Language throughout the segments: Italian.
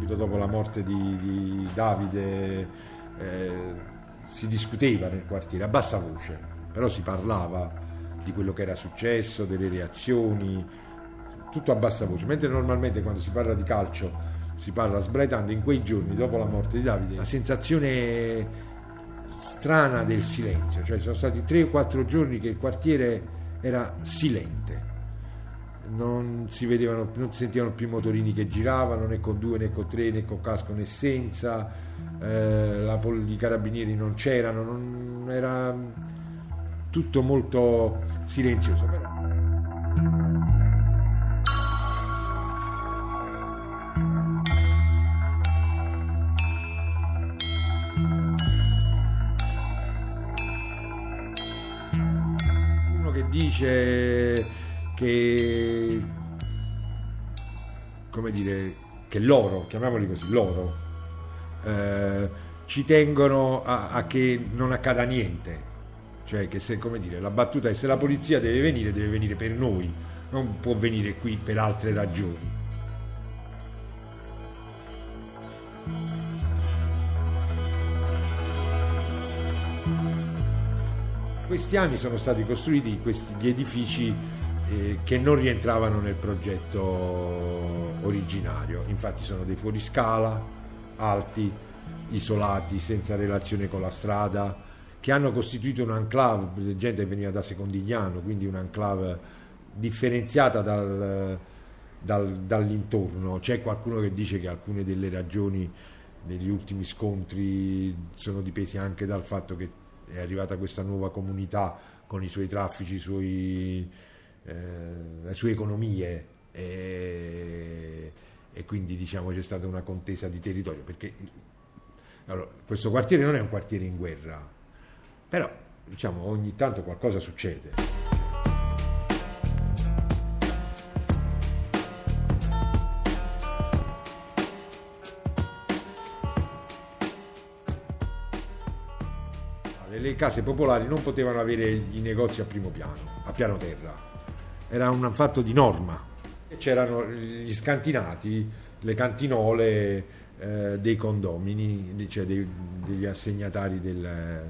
subito dopo la morte di, di Davide eh, si discuteva nel quartiere a bassa voce, però si parlava di quello che era successo, delle reazioni, tutto a bassa voce, mentre normalmente quando si parla di calcio si parla sbraitando, in quei giorni dopo la morte di Davide, la sensazione strana del silenzio, cioè sono stati tre o quattro giorni che il quartiere era silente, non si vedevano, non si sentivano più i motorini che giravano né con due né con tre né con casco né senza, eh, la, i carabinieri non c'erano, non, era tutto molto silenzioso. Però. Uno che dice che come dire che loro, chiamiamoli così, loro eh, ci tengono a, a, che non accada niente. Cioè che se, come dire, la battuta è se la polizia deve venire, deve venire per noi, non può venire qui per altre ragioni. Questi anni sono stati costruiti questi, gli edifici eh, che non rientravano nel progetto originario, infatti sono dei fuoriscala, alti, isolati, senza relazione con la strada, che hanno costituito un'enclave, gente che veniva da Secondigliano, quindi un'enclave differenziata dal, dal, dall'intorno. C'è qualcuno che dice che alcune delle ragioni degli ultimi scontri sono dipesi anche dal fatto che è arrivata questa nuova comunità con i suoi traffici, i suoi, eh, le sue economie e, e, quindi diciamo c'è stata una contesa di territorio perché allora, questo quartiere non è un quartiere in guerra, però diciamo ogni tanto qualcosa succede. le case popolari non potevano avere i negozi a primo piano, a piano terra. Era un fatto di norma. C'erano gli scantinati, le cantinole eh, dei condomini, cioè dei, degli assegnatari del...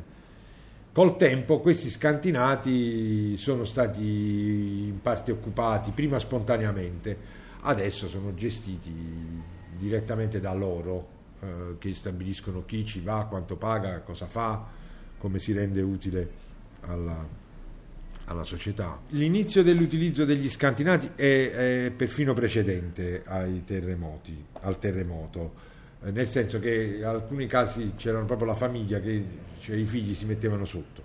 Col tempo questi scantinati sono stati in parte occupati, prima spontaneamente, adesso sono gestiti direttamente da loro eh, che stabiliscono chi ci va, quanto paga, cosa fa, come si rende utile alla, alla società. L'inizio dell'utilizzo degli scantinati è, è perfino precedente ai terremoti, al terremoto, eh, nel senso che in alcuni casi c'era proprio la famiglia che cioè, i figli si mettevano sotto.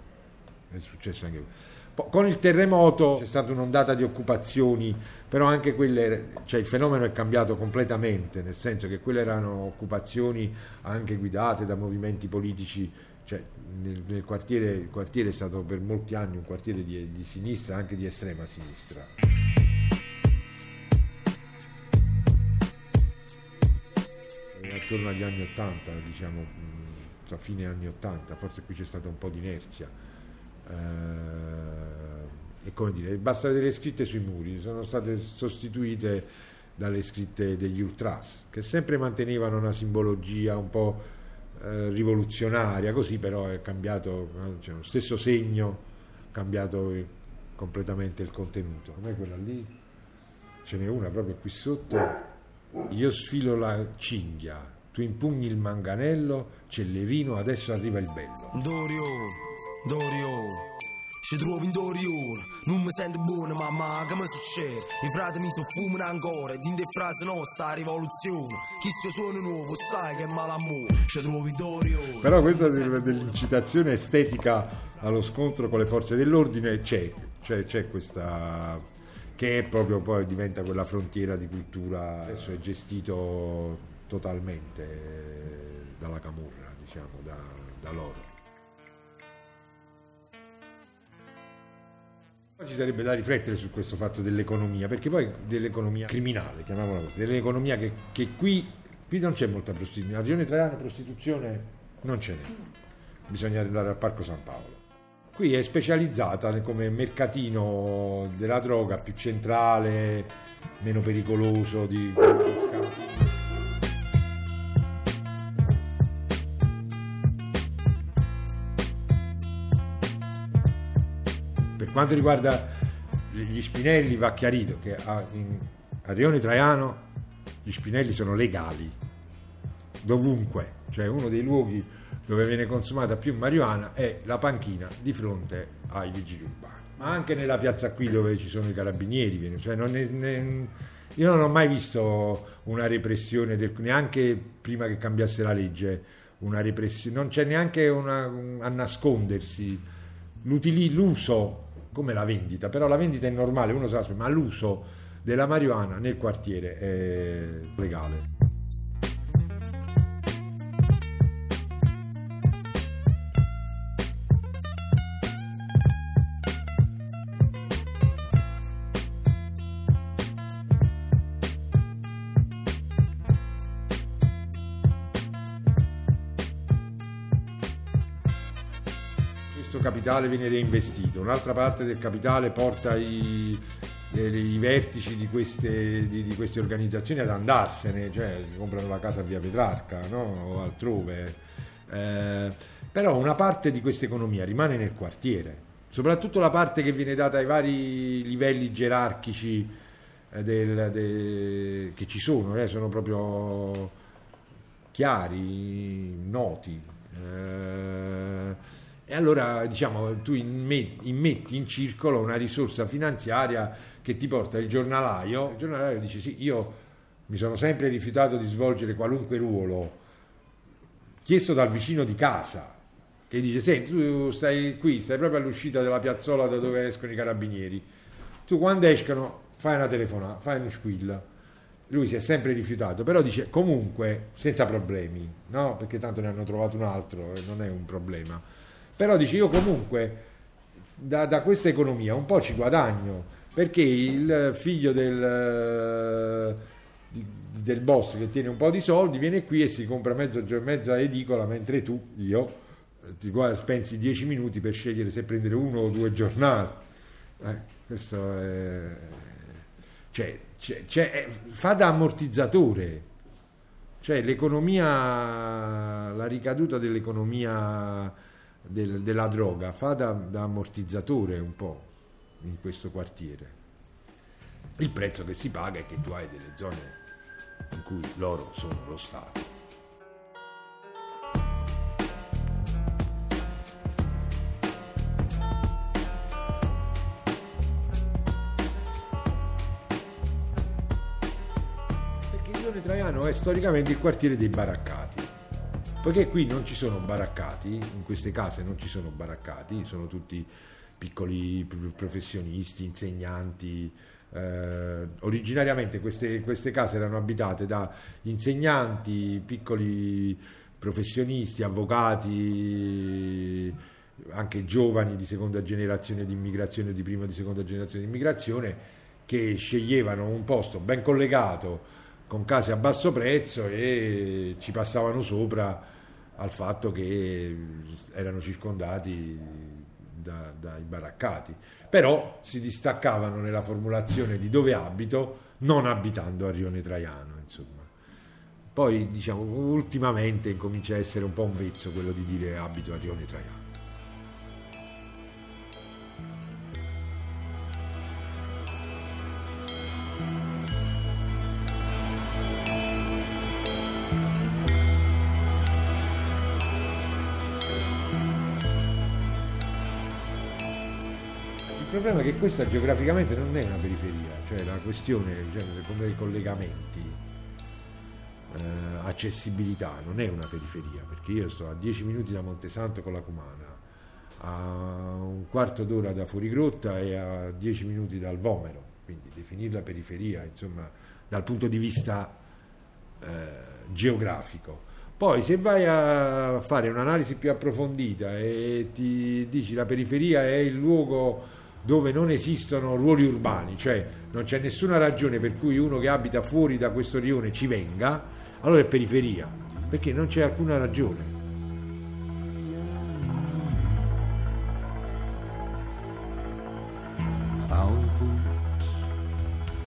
È successo anche con il terremoto c'è stata un'ondata di occupazioni, però anche quelle, cioè il fenomeno è cambiato completamente, nel senso che quelle erano occupazioni anche guidate da movimenti politici cioè, nel, nel quartiere, il quartiere è stato per molti anni un quartiere di, di sinistra, anche di estrema sinistra. attorno agli anni 80, diciamo, a fine anni 80, forse qui c'è stata un po' di inerzia. Eh, e come dire, basta vedere le scritte sui muri, sono state sostituite dalle scritte degli ultras, che sempre mantenevano una simbologia un po' Eh, rivoluzionaria, così però è cambiato, cioè, lo stesso segno, cambiato completamente il contenuto. Com'è quella lì? Ce n'è una proprio qui sotto. Io sfilo la cinghia, tu impugni il manganello, Cellerino, adesso arriva il bello. Dorio, Dorio, ci trovi in Dorione, non mi sento buono mamma, che mi succede? I frati mi soffumano ancora, e in frase nostra rivoluzione, chi se suono nuovo sai che è malamore, ci trovi in Dorione. Però questa dell'incitazione estetica allo scontro con le forze dell'ordine c'è, cioè c'è questa che è proprio poi diventa quella frontiera di cultura, adesso è gestito totalmente dalla camurra, diciamo, da, da loro. Ci sarebbe da riflettere su questo fatto dell'economia, perché poi dell'economia criminale, chiamiamola così, dell'economia che, che qui, qui, non c'è molta prostituzione, nella regione italiana prostituzione non ce n'è, bisogna andare al Parco San Paolo. Qui è specializzata come mercatino della droga più centrale, meno pericoloso di, di quanto riguarda gli spinelli va chiarito che a, in, a Rione Traiano gli spinelli sono legali, dovunque, cioè uno dei luoghi dove viene consumata più marijuana è la panchina di fronte ai vigili urbani. Ma anche nella piazza qui dove ci sono i carabinieri, cioè non è, ne, io non ho mai visto una repressione, del, neanche prima che cambiasse la legge, una repressione, non c'è neanche una, a nascondersi. L'uso, come la vendita, però la vendita è normale, uno sa, ma l'uso della marijuana nel quartiere è legale. Capitale viene reinvestito, un'altra parte del capitale porta i, i vertici di queste, di, di queste, organizzazioni ad andarsene, cioè comprano la casa via Petrarca no? o altrove. Eh, però una parte di questa economia rimane nel quartiere, soprattutto la parte che viene data ai vari livelli gerarchici eh, del, de, che ci sono, eh, sono proprio chiari, noti. Eh, e allora diciamo, tu immetti in circolo una risorsa finanziaria che ti porta il giornalaio, il giornalaio dice sì, io mi sono sempre rifiutato di svolgere qualunque ruolo chiesto dal vicino di casa che dice senti tu stai qui, stai proprio all'uscita della piazzola da dove escono i carabinieri. Tu quando escono fai una telefonata, fai uno squill lui si è sempre rifiutato però dice comunque senza problemi no? perché tanto ne hanno trovato un altro e non è un problema però dice io comunque da, da questa economia un po' ci guadagno perché il figlio del, del boss che tiene un po' di soldi viene qui e si compra mezzo, mezza edicola mentre tu, io, ti spensi 10 minuti per scegliere se prendere uno o due giornali. Eh, questo è, cioè, c'è, c'è, fa da ammortizzatore, cioè l'economia, la ricaduta dell'economia del, della droga fa da, da ammortizzatore un po' in questo quartiere. Il prezzo che si paga è che tu hai delle zone in cui loro sono lo Stato. Perché il Traiano è storicamente il quartiere dei baraccati Poiché qui non ci sono baraccati, in queste case non ci sono baraccati, sono tutti piccoli professionisti, insegnanti. Eh, originariamente queste, queste case erano abitate da insegnanti, piccoli professionisti, avvocati, anche giovani di seconda generazione di immigrazione, di prima e di seconda generazione di immigrazione, che sceglievano un posto ben collegato con case a basso prezzo e ci passavano sopra al fatto che erano circondati da, dai baraccati, però si distaccavano nella formulazione di dove abito non abitando a Rione Traiano. Insomma. Poi diciamo ultimamente comincia a essere un po' un vezzo quello di dire abito a Rione Traiano. Problema è che questa geograficamente non è una periferia, cioè la questione cioè, come i collegamenti, eh, accessibilità, non è una periferia, perché io sto a 10 minuti da Montesanto con la Cumana, a un quarto d'ora da Fuorigrotta e a 10 minuti dal Vomero, quindi definirla periferia, insomma, dal punto di vista eh, geografico. Poi se vai a fare un'analisi più approfondita e ti dici la periferia è il luogo dove non esistono ruoli urbani, cioè non c'è nessuna ragione per cui uno che abita fuori da questo rione ci venga, allora è periferia, perché non c'è alcuna ragione.